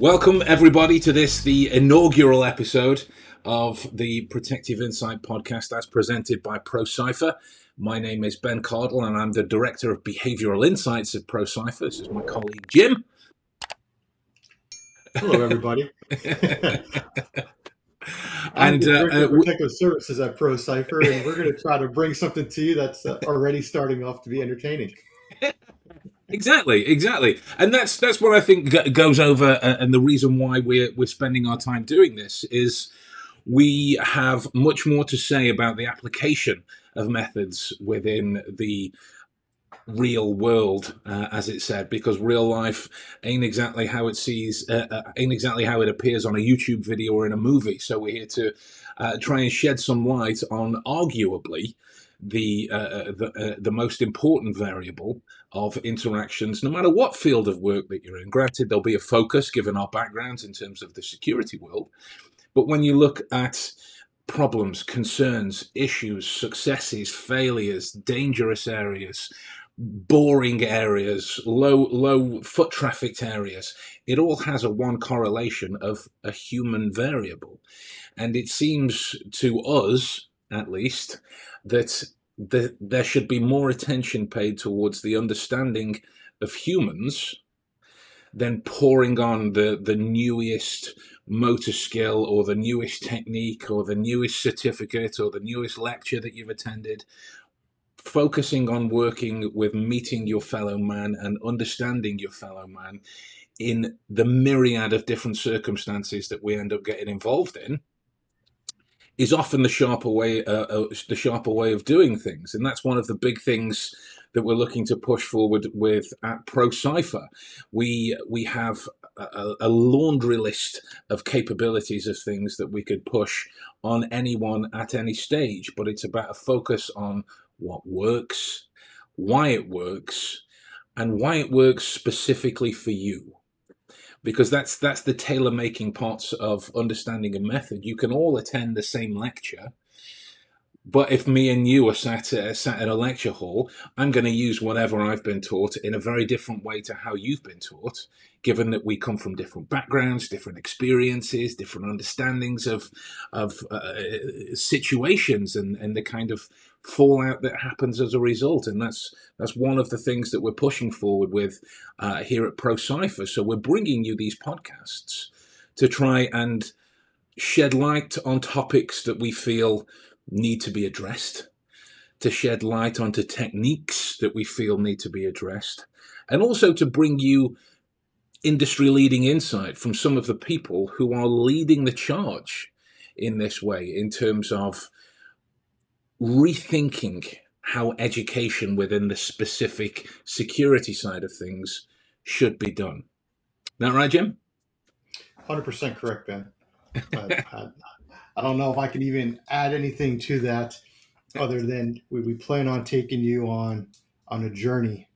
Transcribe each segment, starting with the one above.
Welcome, everybody, to this, the inaugural episode of the Protective Insight podcast as presented by ProCypher. My name is Ben Cardle, and I'm the Director of Behavioral Insights at ProCypher. This is my colleague, Jim. Hello, everybody. and uh, uh, protective services at ProCypher, and we're going to try to bring something to you that's uh, already starting off to be entertaining. Exactly, exactly, and that's that's what I think goes over, uh, and the reason why we're we're spending our time doing this is we have much more to say about the application of methods within the real world, uh, as it said, because real life ain't exactly how it sees, uh, uh, ain't exactly how it appears on a YouTube video or in a movie. So we're here to uh, try and shed some light on arguably the uh, uh, the, uh, the most important variable of interactions, no matter what field of work that you're in. Granted, there'll be a focus given our backgrounds in terms of the security world, but when you look at problems, concerns, issues, successes, failures, dangerous areas, boring areas, low low foot trafficked areas, it all has a one correlation of a human variable. And it seems to us, at least, that the, there should be more attention paid towards the understanding of humans than pouring on the, the newest motor skill or the newest technique or the newest certificate or the newest lecture that you've attended. Focusing on working with meeting your fellow man and understanding your fellow man in the myriad of different circumstances that we end up getting involved in is often the sharper way uh, uh, the sharper way of doing things and that's one of the big things that we're looking to push forward with at ProCypher. We we have a, a, laundry list of capabilities of things that we could push on anyone at any stage, but it's about a focus on what works, why it works, and why it works specifically for you because that's that's the tailor making parts of understanding a method. You can all attend the same lecture, but if me and you are sat, uh, sat in a lecture hall, I'm going to use whatever I've been taught in a very different way to how you've been taught, given that we come from different backgrounds, different experiences, different understandings of of uh, situations, and and the kind of fallout that happens as a result. And that's that's one of the things that we're pushing forward with uh, here at ProCypher. So we're bringing you these podcasts to try and shed light on topics that we feel need to be addressed, to shed light onto techniques that we feel need to be addressed, and also to bring you industry leading insight from some of the people who are leading the charge in this way in terms of rethinking how education within the specific security side of things should be done. That right, Jim? 100% correct, Ben. don't know if I can even add anything to that other than we, we plan on taking you on on a journey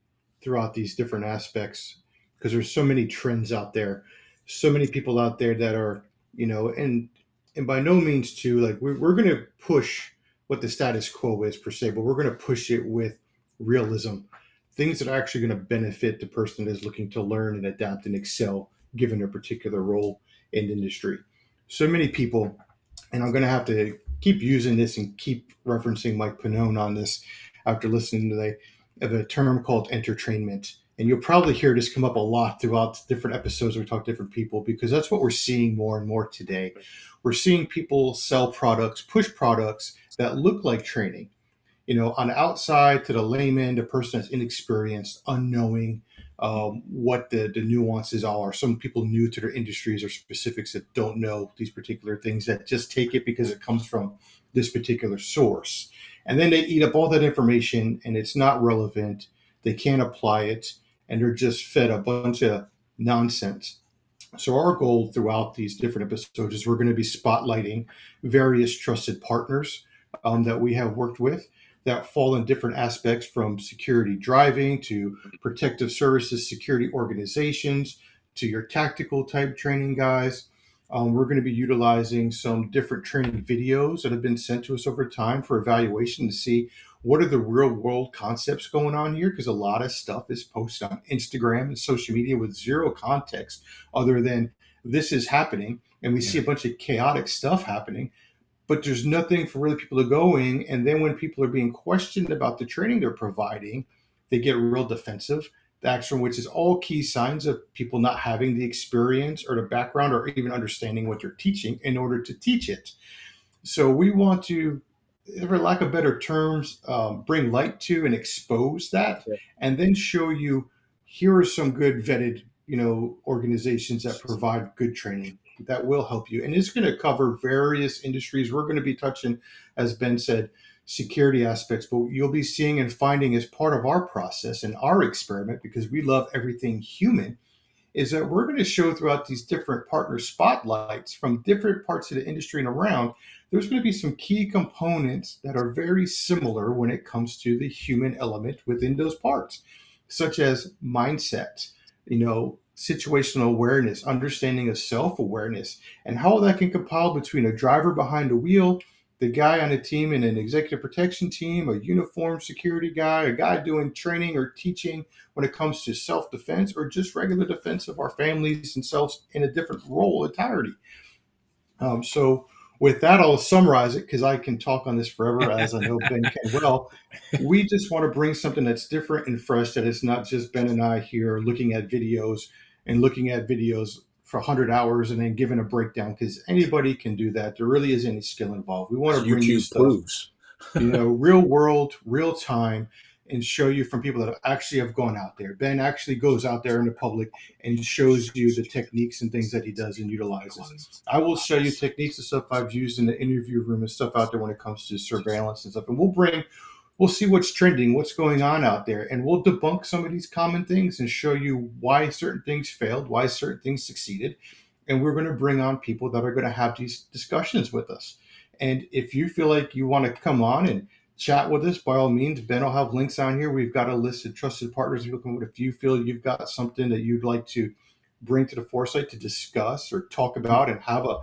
throughout these different aspects because there's so many trends out there so many people out there that are you know and and by no means to like we're, we're going to push what the status quo is per se but we're going to push it with realism things that are actually going to benefit the person that is looking to learn and adapt and excel given their particular role in industry. So many people and I'm going to have to keep using this and keep referencing Mike Pannone on this after listening to the of a term called entertainment. And you'll probably hear this come up a lot throughout different episodes we talk to different people because that's what we're seeing more and more today. We're seeing people sell products, push products that look like training. You know, on the outside to the layman, the person that's inexperienced, unknowing, um, what the, the nuances are. Some people new to their industries or specifics that don't know these particular things that just take it because it comes from this particular source. And then they eat up all that information and it's not relevant. They can't apply it and they're just fed a bunch of nonsense. So, our goal throughout these different episodes is we're going to be spotlighting various trusted partners um, that we have worked with that fall in different aspects from security driving to protective services, security organizations to your tactical type training guys. Um, we're going to be utilizing some different training videos that have been sent to us over time for evaluation to see what are the real world concepts going on here because a lot of stuff is posted on Instagram and social media with zero context other than this is happening and we see a bunch of chaotic stuff happening but there's nothing for really people to go in and then when people are being questioned about the training they're providing they get real defensive. That's action, which is all key signs of people not having the experience or the background or even understanding what you're teaching in order to teach it. So we want to for lack of better terms um, bring light to and expose that Yeah. and then show you here are some good vetted you know organizations that provide good training that will help you. And it's going to cover various industries. We're going to be touching as ben said security aspects but you'll be seeing and finding as part of our process and our experiment because we love everything human is that we're going to show throughout these different partner spotlights from different parts of the industry and around there's going to be some key components that are very similar when it comes to the human element within those parts such as mindset you know situational awareness understanding of self-awareness and how that can compile between a driver behind the wheel the guy on a team in an executive protection team a uniform security guy a guy doing training or teaching when it comes to self-defense or just regular defense of our families and selves in a different role entirety. Um, so with that i'll summarize it because i can talk on this forever as i know ben can well. We just want to bring something that's different and fresh that it's not just ben and i here looking at videos and looking at videos for 100 hours and then giving a breakdown because anybody can do that. There really isn't any skill involved. We want to bring you YouTube stuff. proves. you know real world real time and show you from people that actually have gone out there ben actually goes out there in the public and shows you the techniques and things that he does and utilizes I will show you techniques and stuff I've used in the interview room and stuff out there when it comes to surveillance and stuff. And we'll bring, we'll see what's trending, what's going on out there, and we'll debunk some of these common things and show you why certain things failed, why certain things succeeded. And we're going to bring on people that are going to have these discussions with us. And if you feel like you want to come on and chat with us, by all means, Ben will have links on here. We've got a list of trusted partners. If you feel you've got something that you'd like to bring to the foresight to discuss or talk about and have a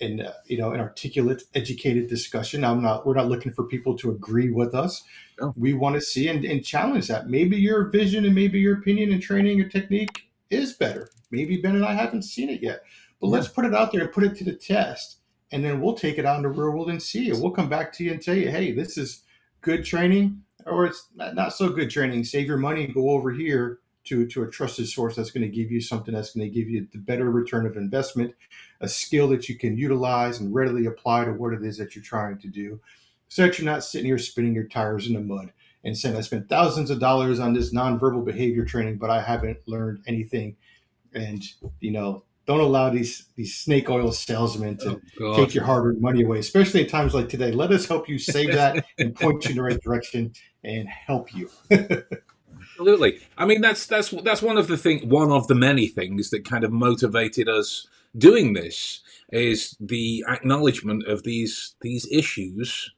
an uh, you know an articulate educated discussion i'm not we're not looking for people to agree with us. No. we want to see and, and challenge that. Maybe your vision and maybe your opinion and training or technique is better. Maybe ben and i haven't seen it yet. But let's put it out there and put it to the test and then we'll take it out in the real world and see it. We'll come back to you and tell you hey this is good training or it's not, not so good training save your money and go over here to, to a trusted source that's going to give you something that's going to give you the better return of investment, a skill that you can utilize and readily apply to what it is that you're trying to do, so that you're not sitting here spinning your tires in the mud and saying, I spent thousands of dollars on this nonverbal behavior training, but I haven't learned anything. And, you know, don't allow these these snake oil salesmen to Oh, take your hard-earned money away, especially at times like today. Let us help you save that and point you in the right direction and help you. Absolutely. I mean, that's that's that's one of the thing, one of the many things that kind of motivated us doing this is the acknowledgement of these these issues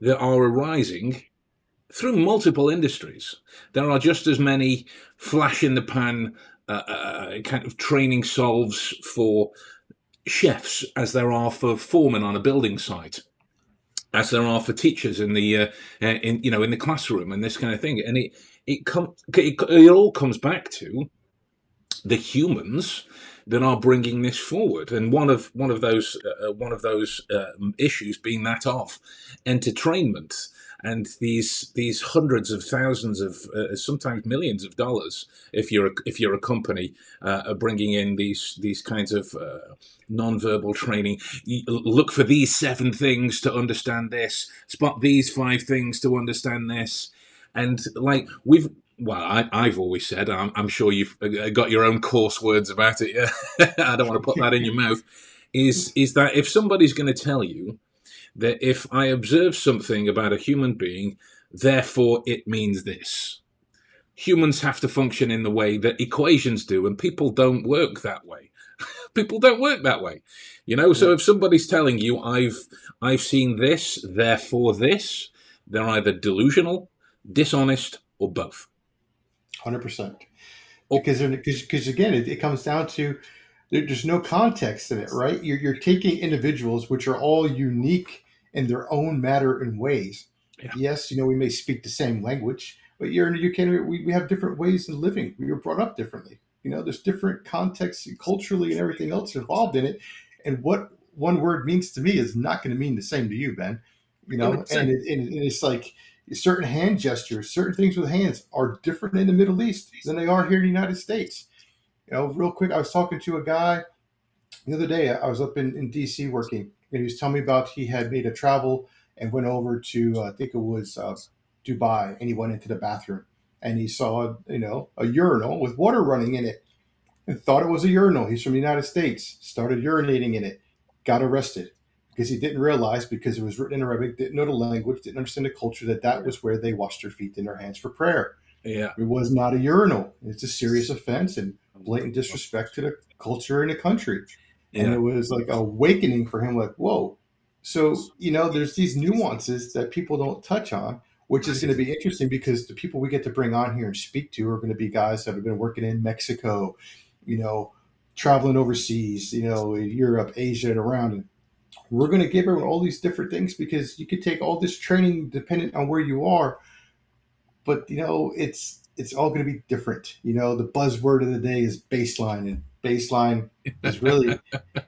that are arising through multiple industries. There are just as many flash in the pan uh, uh, kind of training solves for chefs as there are for foremen on a building site as there are for teachers in the uh, uh, in you know in the classroom and this kind of thing. And it it com- it, it all comes back to the humans that are bringing this forward. And one of one of those uh, one of those um, issues being that of entertainment and these these hundreds of thousands of uh, sometimes millions of dollars if you're a, if you're a company uh, are bringing in these these kinds of uh, non-verbal training. Look for these seven things to understand this. Spot these five things to understand this. And like we've well I, i've always said I'm, I'm sure you've uh, got your own coarse words about it yeah. I don't want to put that in your mouth. Is is that if somebody's going to tell you that if i observe something about a human being therefore it means this humans have to function in the way that equations do and people don't work that way people don't work that way you know so if somebody's telling you i've i've seen this therefore this they're either delusional dishonest or both Hundred percent. Oh. Because because again, it, it comes down to there, there's no context in it, right? You're, you're taking individuals which are all unique in their own matter and ways. Yeah. Yes, you know we may speak the same language, but you're in the UK. We, we have different ways of living. We were brought up differently. You know, there's different contexts culturally and everything else involved in it. And what one word means to me is not going to mean the same to you, Ben. You know, and, it, and it's like certain hand gestures, certain things with hands are different in the Middle East than they are here in the United States. You know, real quick, I was talking to a guy the other day. I was up in, in DC working, and he was telling me about he had made a travel and went over to, uh, I think it was uh, Dubai, and he went into the bathroom and he saw, you know, a urinal with water running in it and thought it was a urinal. He's from the United States, started urinating in it, got arrested because he didn't realize because it was written in Arabic, didn't know the language, didn't understand the culture that that was where they washed their feet and their hands for prayer. Yeah, it was not a urinal. It's a serious offense and blatant disrespect to the culture in the country. Yeah. And it was like awakening for him, like, whoa. So, you know, there's these nuances that people don't touch on, which is going to be interesting because the people we get to bring on here and speak to are going to be guys that have been working in Mexico, you know, traveling overseas, you know, Europe, Asia, and around. And we're going to give everyone all these different things because you could take all this training dependent on where you are, but you know it's it's all going to be different. You know, the buzzword of the day is baseline, and baseline is really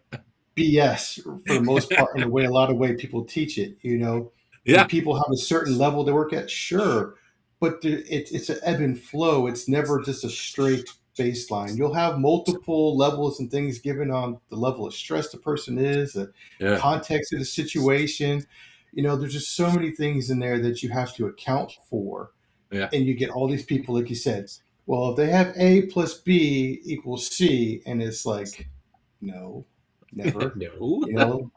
BS for the most part in the way a lot of way people teach it. You know, yeah, people have a certain level they work at, sure, but it's it's an ebb and flow. It's never just a straight baseline. You'll have multiple levels and things given on the level of stress the person is, the yeah. context of the situation. You know, there's just so many things in there that you have to account for. Yeah. And you get all these people, like you said, well, if they have A plus B equals C, and it's like, no, never. no. You know,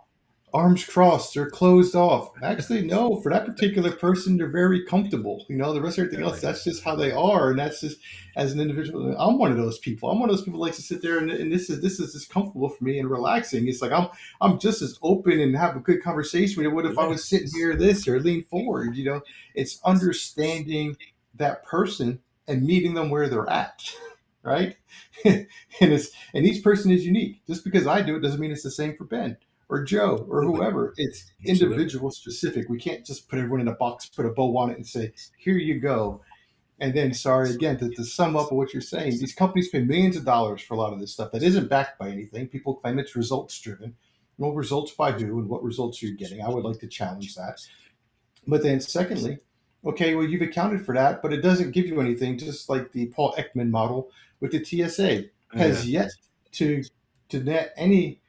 arms crossed, they're closed off. Actually, no, for that particular person, they're very comfortable. You know, the rest of everything else, that's just how they are. And that's just as an individual. I'm one of those people. I'm one of those people who likes to sit there and, and this is this is just comfortable for me and relaxing. It's like I'm I'm just as open and have a good conversation with it. What if I was sitting here this or lean forward? You know, it's understanding that person and meeting them where they're at. Right. and it's and each person is unique. Just because I do it doesn't mean it's the same for Ben or Joe or whoever. It's individual specific. We can't just put everyone in a box, put a bow on it, and say, "Here you go." And then, sorry again to, to sum up what you're saying. These companies pay millions of dollars for a lot of this stuff that isn't backed by anything. People claim it's results driven. Well, results by who and what results you're you getting? I would like to challenge that. But then, secondly, okay, well, you've accounted for that, but it doesn't give you anything. Just like the Paul Ekman model with the TSA has yeah. yet to to net any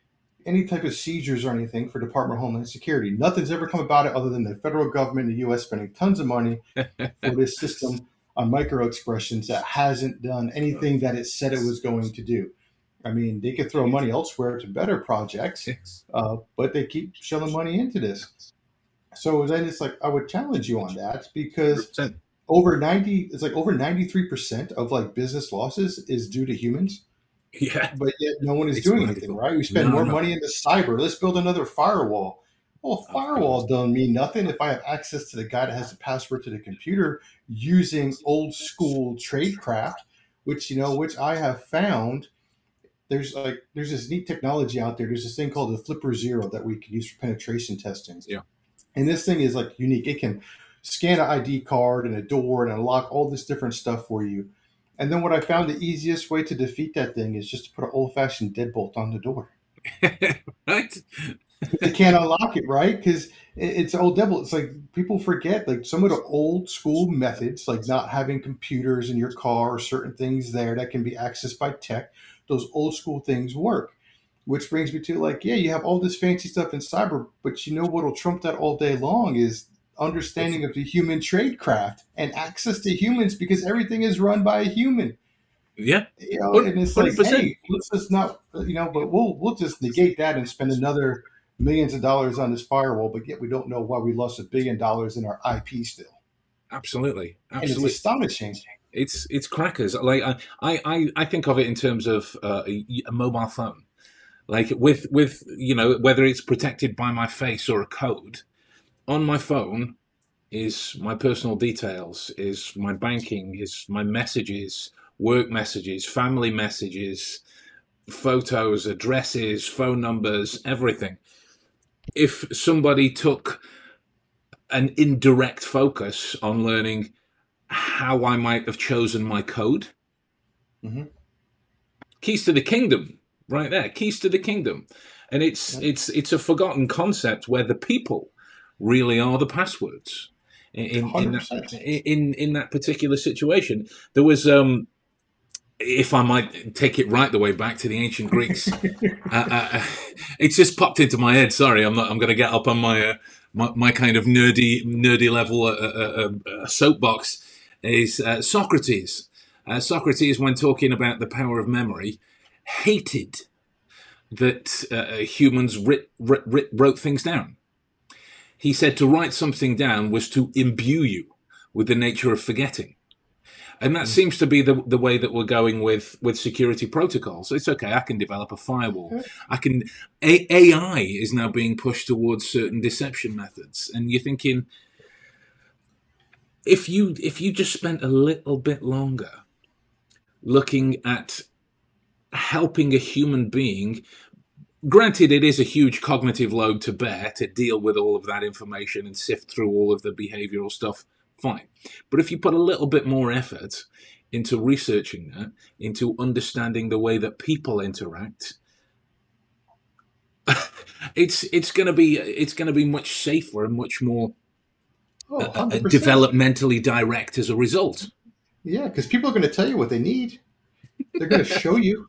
any type of seizures or anything for Department of Homeland Security. Nothing's ever come about it other than the federal government in the U.S. spending tons of money for this system on micro expressions that hasn't done anything that it said it was going to do. I mean, they could throw money elsewhere to better projects, uh, but they keep shelling money into this. So then it's like I would challenge you on that because 100%. over ninety, it's like over ninety three percent of like business losses is due to humans. Yeah. But yet no one is it's doing anything, right? We spend no, more no. money into cyber. Let's build another firewall. Well, firewall don't mean nothing if I have access to the guy that has the password to the computer using old school tradecraft, which you know, which I have found. There's like there's this neat technology out there. There's this thing called the Flipper Zero that we can use for penetration testing. Yeah. And this thing is like unique. It can scan an ID card and a door and unlock all this different stuff for you and then what I found the easiest way to defeat that thing is just to put an old fashioned deadbolt on the door. right? they can't unlock it, right? Because it's old deadbolt. It's like people forget like some of the old school methods, like not having computers in your car or certain things there that can be accessed by tech. Those old school things work. Which brings me to like, yeah, you have all this fancy stuff in cyber, but you know what'll trump that all day long is understanding of the human tradecraft and access to humans because everything is run by a human. Yeah, you know, and it's 100%. like, hey, let's just not, you know, but we'll we'll just negate that and spend another millions of dollars on this firewall, but yet we don't know why we lost a billion dollars in our IP still. Absolutely, absolutely, and it's astonishing. It's it's crackers. Like I I I think of it in terms of uh, a, a mobile phone, like with with you know whether it's protected by my face or a code on my phone is my personal details, is my banking, is my messages, work messages, family messages, photos, addresses, phone numbers, everything. If somebody took an indirect focus on learning how I might have chosen my code, mm-hmm. keys to the kingdom, right there. Keys to the kingdom, and it's yeah. it's it's a forgotten concept where the people really are the passwords. In in that, in in that particular situation, there was um, if I might take it right the way back to the ancient Greeks, uh, uh, uh, it's just popped into my head. Sorry, I'm not. I'm going to get up on my, uh, my, my kind of nerdy nerdy level uh, uh, soapbox. Is Socrates? Socrates, when talking about the power of memory, hated that uh, uh, humans writ, writ, writ, wrote things down. He said to write something down was to imbue you with the nature of forgetting. And that mm. seems to be the, the way that we're going with with security protocols. It's okay i can develop a firewall. Hmm. I can a, ai is now being pushed towards certain deception methods. And you're thinking if you if you just spent a little bit longer looking at helping a human being granted it is a huge cognitive load to bear to deal with all of that information and sift through all of the behavioral stuff fine. But if you put a little bit more effort into researching that, into understanding the way that people interact, it's it's going to be it's going to be much safer and much more oh, uh, uh developmentally direct as a result. Yeah, because people are going to tell you what they need. They're going to show you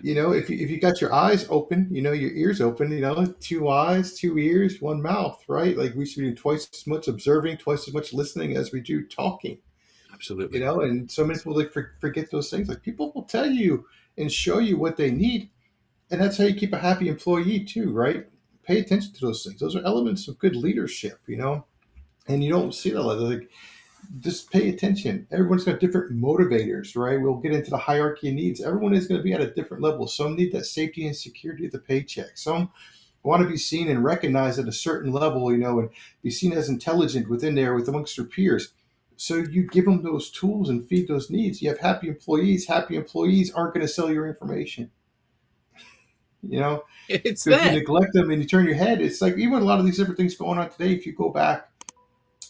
you know, if you, if you got your eyes open, you know, your ears open, you know, two eyes, two ears, one mouth, right? Like we should do twice as much observing, twice as much listening as we do talking. Absolutely. You know, and so many people like forget those things. Like people will tell you and show you what they need, and that's how you keep a happy employee too, right? Pay attention to those things. Those are elements of good leadership, you know. And you don't see that like just pay attention. Everyone's got different motivators, right? We'll get into the hierarchy of needs. Everyone is going to be at a different level. Some need that safety and security of the paycheck. Some want to be seen and recognized at a certain level, you know, and be seen as intelligent within there with amongst their peers. So you give them those tools and feed those needs. You have happy employees. Happy employees aren't going to sell your information. You know, it's if you neglect them and you turn your head, it's like even a lot of these different things going on today. If you go back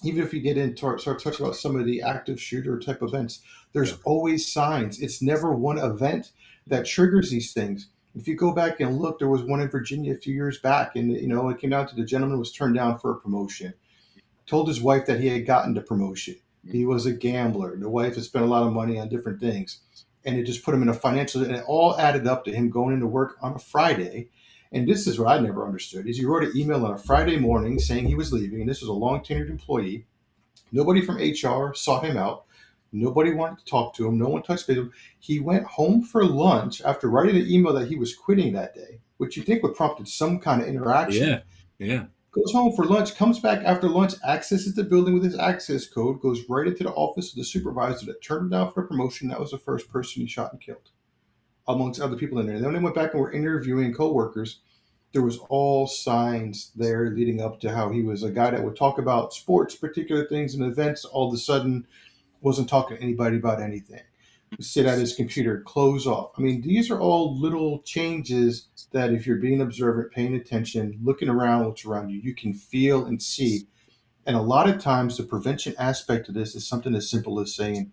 even if you get into start talking about some of the active shooter type events, there's always signs. It's never one event that triggers these things. If you go back and look, there was one in Virginia a few years back, and you know it came down to the gentleman was turned down for a promotion. Told his wife that he had gotten the promotion. He mm-hmm. was a gambler. The wife had spent a lot of money on different things, and it just put him in a financial. And it all added up to him going into work on a Friday and this is what I never understood: is he wrote an email on a Friday morning saying he was leaving, and this was a long tenured employee. Nobody from HR sought him out. Nobody wanted to talk to him. No one touched base with him. He went home for lunch after writing an email that he was quitting that day, which you think would prompted some kind of interaction. Yeah, yeah. Goes home for lunch, comes back after lunch, accesses the building with his access code, goes right into the office of the supervisor that turned him down for a promotion. That was the first person he shot and killed amongst other people in there. And then they went back and were interviewing coworkers. There was all signs there leading up to how he was a guy that would talk about sports, particular things and events. All of a sudden, wasn't talking to anybody about anything. Sit at his computer, close off. I mean, these are all little changes that, if you're being observant, paying attention, looking around what's around you, you can feel and see. And a lot of times, the prevention aspect of this is something as simple as saying,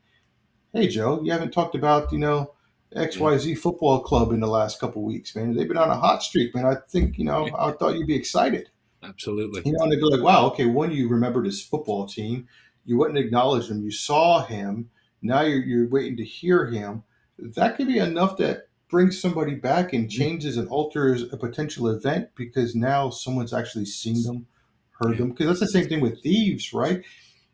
"Hey, Joe, you haven't talked about, you know." XYZ football club in the last couple weeks, man. They've been on a hot streak, man. I think, you know, I thought you'd be excited. Absolutely. You know, and they'd be like, wow, okay, one, you remembered his football team. You wouldn't acknowledge him. You saw him. Now you're, you're waiting to hear him. That could be enough that brings somebody back and mm-hmm. changes and alters a potential event because now someone's actually seen them, heard them. Because that's the same thing with thieves, right?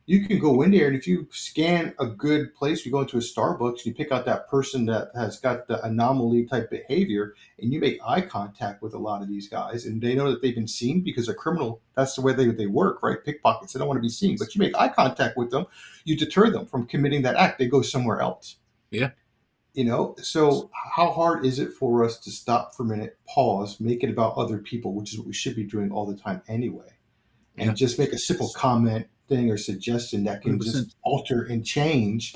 You can go in there and if you scan a good place, you go into a Starbucks, you pick out that person that has got the anomaly type behavior, and you make eye contact with a lot of these guys, and they know that they've been seen because a criminal, that's the way they, they work, right? Pickpockets, they don't want to be seen, but you make eye contact with them, you deter them from committing that act. They go somewhere else. Yeah. You know, so how hard is it for us to stop for a minute, pause, make it about other people, which is what we should be doing all the time anyway, and yeah. just make a simple comment thing or suggestion that can 100%. just alter and change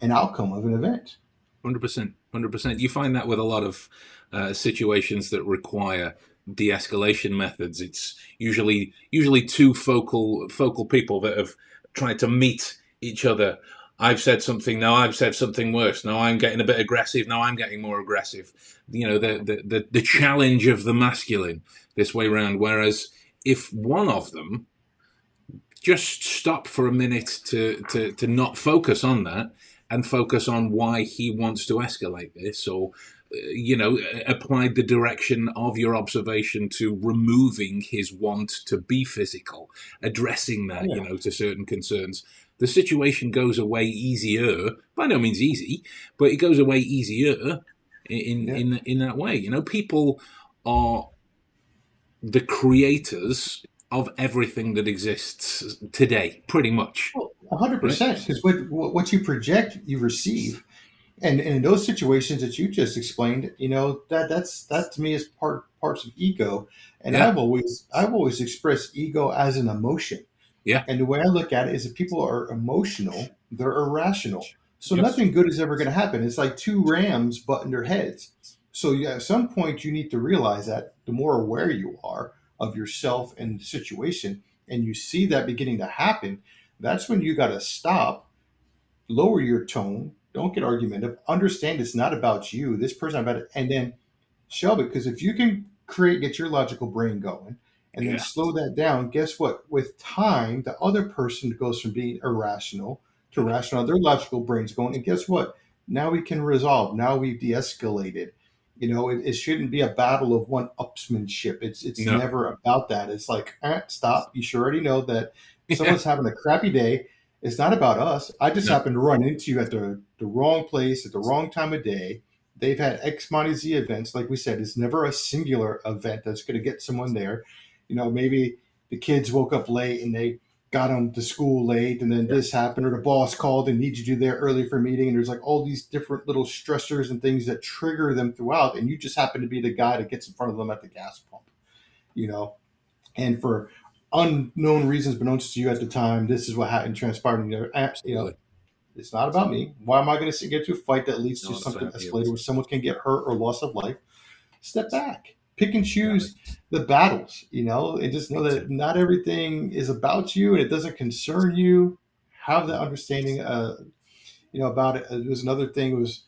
an outcome of an event. Hundred percent, hundred percent. You find that with a lot of uh, situations that require de-escalation methods. It's usually usually two focal focal people that have tried to meet each other I've said something. Now I've said something worse. Now I'm getting a bit aggressive. Now I'm getting more aggressive. You know, the the the, the challenge of the masculine this way around. Whereas if one of them just stop for a minute to to to not focus on that and focus on why he wants to escalate this or uh, you know, applied the direction of your observation to removing his want to be physical, addressing that, yeah. you know, to certain concerns. The situation goes away easier, by no means easy, but it goes away easier in yeah. in in that way. You know, people are the creators of everything that exists today, pretty much. One hundred percent, because what what you project, you receive and, and in those situations that you just explained, you know that that's that to me is part parts of ego, and yeah. I've always I've always expressed ego as an emotion. Yeah. And the way I look at it is, if people are emotional, they're irrational. So yes. nothing good is ever going to happen. It's like two rams butting their heads. So yeah, at some point, you need to realize that the more aware you are of yourself and the situation, and you see that beginning to happen, that's when you got to stop, lower your tone, don't get argumentative. Understand it's not about you. This person about it, and then shelve it. Because if you can create, get your logical brain going, and then yeah. slow that down, guess what? With time, the other person goes from being irrational to rational. Their logical brain's going, and guess what? Now we can resolve. Now we've de-escalated. You know, it, it shouldn't be a battle of one upsmanship. It's it's no. never about that. It's like, eh, stop. You should already know that someone's having a crappy day it's not about us. I just no. happened to run into you at the, the wrong place at the wrong time of day. They've had X, Y, Z events. Like we said, it's never a singular event that's going to get someone there. You know, maybe the kids woke up late and they got them to school late, and then yeah. this happened, or the boss called and needs you to there early for a meeting. And there's like all these different little stressors and things that trigger them throughout. And you just happen to be the guy that gets in front of them at the gas pump, you know. And for unknown reasons, but known to you at the time, this is what happened, transpired. You know, Absolutely. You know, it's not about me. Why am I going to get to a fight that leads to something escalated where someone can get hurt or loss of life? Step back, pick and choose the battles, you know, and just know that not everything is about you and it doesn't concern you. Have the understanding, uh, you know, about it. There was another thing It was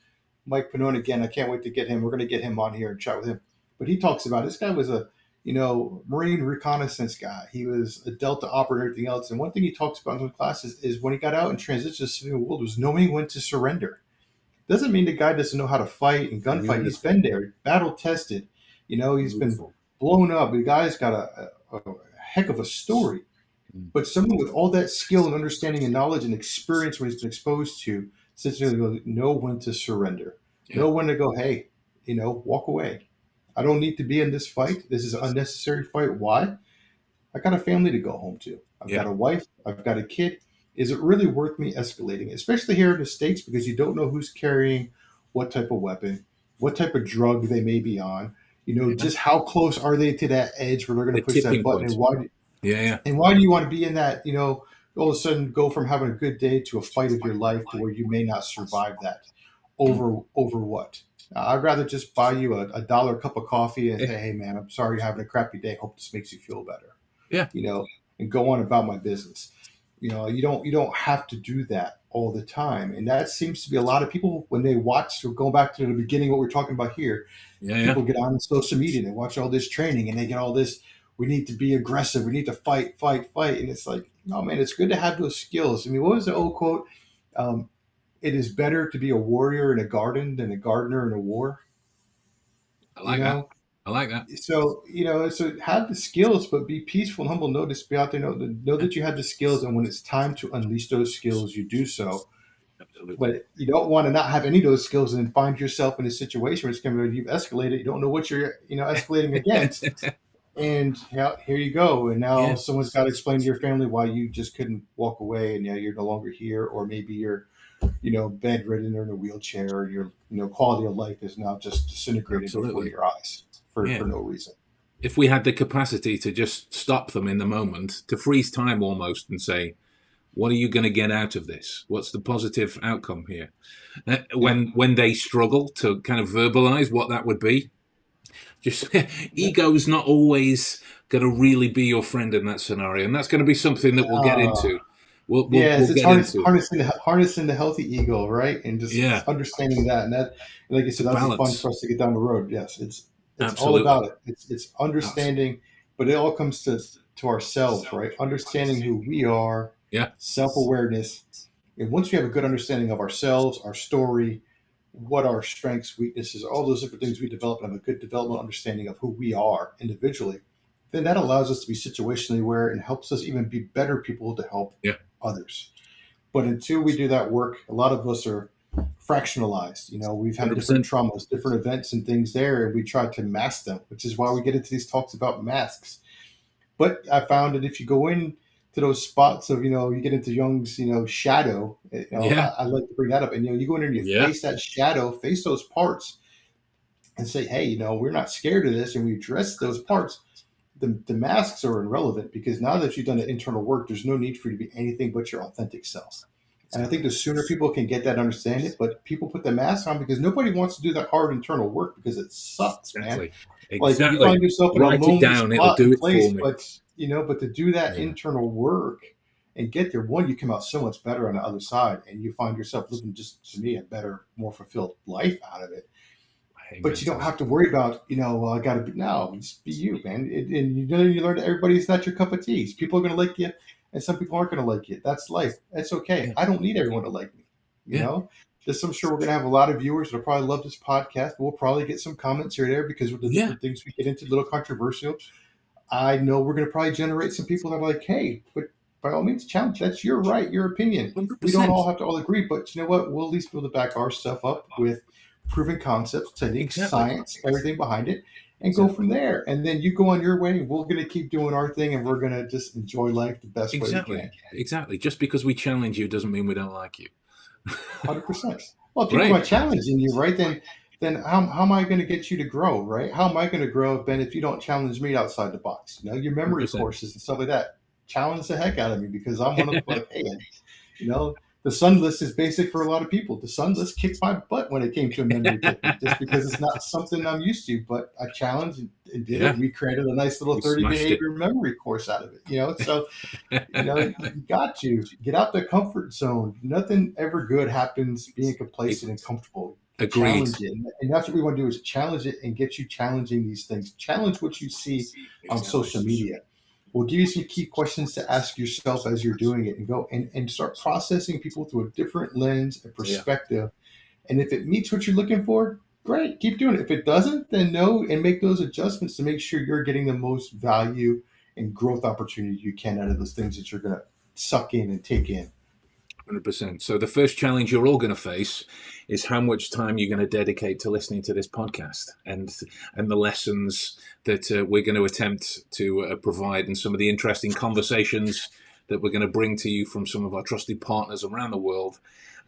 Mike Pannone again. I can't wait to get him. We're going to get him on here and chat with him. But he talks about this guy was a you know, Marine reconnaissance guy. He was a Delta operator, everything else. And one thing he talks about in the classes is when he got out and transitioned to the civilian world was knowing when to surrender. Doesn't mean the guy doesn't know how to fight and gunfight. He's been there, battle tested. You know, he's Beautiful. been blown up. The guy's got a, a, a heck of a story. Mm. But someone with all that skill and understanding and knowledge and experience, what he's been exposed to, sits there go, know when to surrender, yeah. know when to go, hey, you know, walk away I don't need to be in this fight. This is an unnecessary fight. Why? I got a family to go home to. I've yeah. got a wife. I've got a kid. Is it really worth me escalating, especially here in the States, because you don't know who's carrying what type of weapon, what type of drug they may be on. You know, yeah. just how close are they to that edge where they're going to push that button, and why? yeah, yeah. And why do you want to be in that? You know, all of a sudden go from having a good day to a fight of your life to where you may not survive that. Over over what? Uh, I'd rather just buy you a, a dollar cup of coffee and yeah. say, "Hey, man, I'm sorry you're having a crappy day. Hope this makes you feel better." Yeah, you know, and go on about my business. You know, you don't you don't have to do that all the time, and that seems to be a lot of people when they watch. So going back to the beginning, what we're talking about here, yeah, people yeah. get on social media and they watch all this training, and they get all this. We need to be aggressive. We need to fight, fight, fight, and it's like, no, man, it's good to have those skills. I mean, what was the old quote? Um, it is better to be a warrior in a garden than a gardener in a war. I like you know? that. I like that. So you know, so have the skills, but be peaceful and humble. Know this, be out there. Know, know that you have the skills, and when it's time to unleash those skills, you do so. Absolutely. But you don't want to not have any of those skills and find yourself in a situation where it's going to be you've escalated. You don't know what you're you know escalating against. and yeah, here you go. And now yeah. someone's got to explain to your family why you just couldn't walk away, and now you're no longer here, or maybe you're you know, bedridden or in a wheelchair, or your you know quality of life is now just disintegrated Absolutely. before your eyes for, yeah. for no reason. If we had the capacity to just stop them in the moment, to freeze time almost, and say, "What are you going to get out of this? What's the positive outcome here?" Uh, when when they struggle to kind of verbalize what that would be, just ego's not always going to really be your friend in that scenario, and that's going to be something that we'll get into we'll, we'll, yeah, we'll it's get harness, into. harnessing the, harnessing the healthy ego, right? And just Yeah. understanding that, and that, like I said, that's fun for us to get down the road. Yes, it's it's Absolutely. all about it. It's it's understanding, but it all comes to to ourselves, right? Understanding who we are. Yeah. Self awareness, and once we have a good understanding of ourselves, our story, what our strengths, weaknesses, all those different things we develop, and have a good development understanding of who we are individually, then that allows us to be situationally aware and helps us even be better people to help Yeah. others. But until we do that work, a lot of us are fractionalized. You know, we've had 100%. different traumas, different events and things there, and we try to mask them, which is why we get into these talks about masks. But I found that if you go in to those spots of, you know, you get into Jung's, you know, shadow, eh, you know, Yeah. I, I like to bring that up. And, you know, you go in and you Yeah. face that shadow, face those parts and say, hey, you know, we're not scared of this. And we address those parts. The, the masks are irrelevant because now that you've done the internal work, there's no need for you to be anything but your authentic self. And I think the sooner people can get that, understand it, but people put the mask on because nobody wants to do that hard internal work because it sucks, man. Exactly. Like Exactly. you find yourself in Write a it lonely down, it'll spot do and it for place, me. but you know, but to do that Yeah. internal work and get there, one, you come out so much better on the other side, and you find yourself living just to me a better, more fulfilled life out of it. But you don't have to worry about, you know, well, I got to be no, just be you, man. It, and you know, you learn that everybody's not your cup of tea. People are going to like you, and some people aren't going to like it. That's life. That's okay. I don't need everyone to like me. You Yeah. know, just I'm sure we're going to have a lot of viewers that'll probably love this podcast. We'll probably get some comments here and there because with the Yeah. different things we get into, a little controversial. I know we're going to probably generate some people that are like, hey, but by all means, challenge. That's your right, your opinion. 100%. We don't all have to all agree, but you know what? We'll at least be able to back our stuff up with proven concepts, techniques, Exactly. science, everything behind it, and go from there. And then you go on your way. We're going to keep doing our thing, and we're going to just enjoy life the best way we Exactly. can. Exactly. Just because we challenge you doesn't mean we don't like you. Hundred percent. Well, if people Right. are challenging you, right? Then, then how, how am I going to get you to grow, right? How am I going to grow, Ben, if you don't challenge me outside the box? You know, your memory 100%. courses and stuff like that. Challenge the heck out of me because I'm one of the like, hey, you know, the sun list is basic for a lot of people. The sun list kicked my butt when it came to a memory just because it's not something I'm used to. But I challenged and, and did Yeah. it. We created a nice little You 30 smashed it. behavior memory course out of it. You know, so you know, you got to get out the comfort zone. Nothing ever good happens being complacent and comfortable. Agreed. Challenge it, and that's what we want to do is challenge it and get you challenging these things. Challenge what you see on social media. We'll give you some key questions to ask yourself as you're doing it, and go and, and start processing people through a different lens and perspective. And if it meets what you're looking for, great, keep doing it. If it doesn't, then know and make those adjustments to make sure you're getting the most value and growth opportunity you can out of those things that you're going to suck in and take in. 100%. So the first challenge you're all going to face is how much time you're going to dedicate to listening to this podcast and and the lessons that uh, we're going to attempt to uh, provide and some of the interesting conversations that we're going to bring to you from some of our trusted partners around the world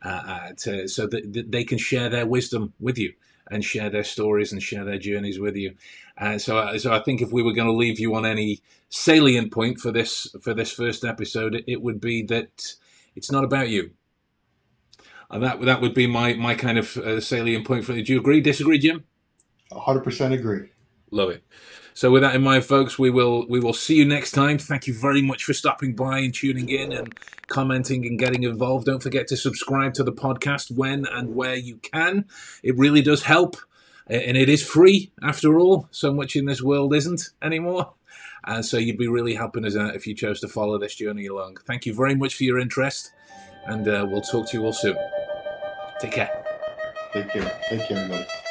uh, uh, to, so that, that they can share their wisdom with you and share their stories and share their journeys with you. Uh, so, uh, so I think if we were going to leave you on any salient point for this for this first episode, it, it would be that it's not about you. And that that would be my my kind of uh, salient point for it. Do you agree? Disagree, Jim? 100% agree. Love it. So with that in mind, folks, we will we will see you next time. Thank you very much for stopping by and tuning in and commenting and getting involved. Don't forget to subscribe to the podcast when and where you can. It really does help, and it is free after all. So much in this world isn't anymore. And so you'd be really helping us out if you chose to follow this journey along. Thank you very much for your interest, and uh, we'll talk to you all soon. Take care. Take care. Take care, everybody.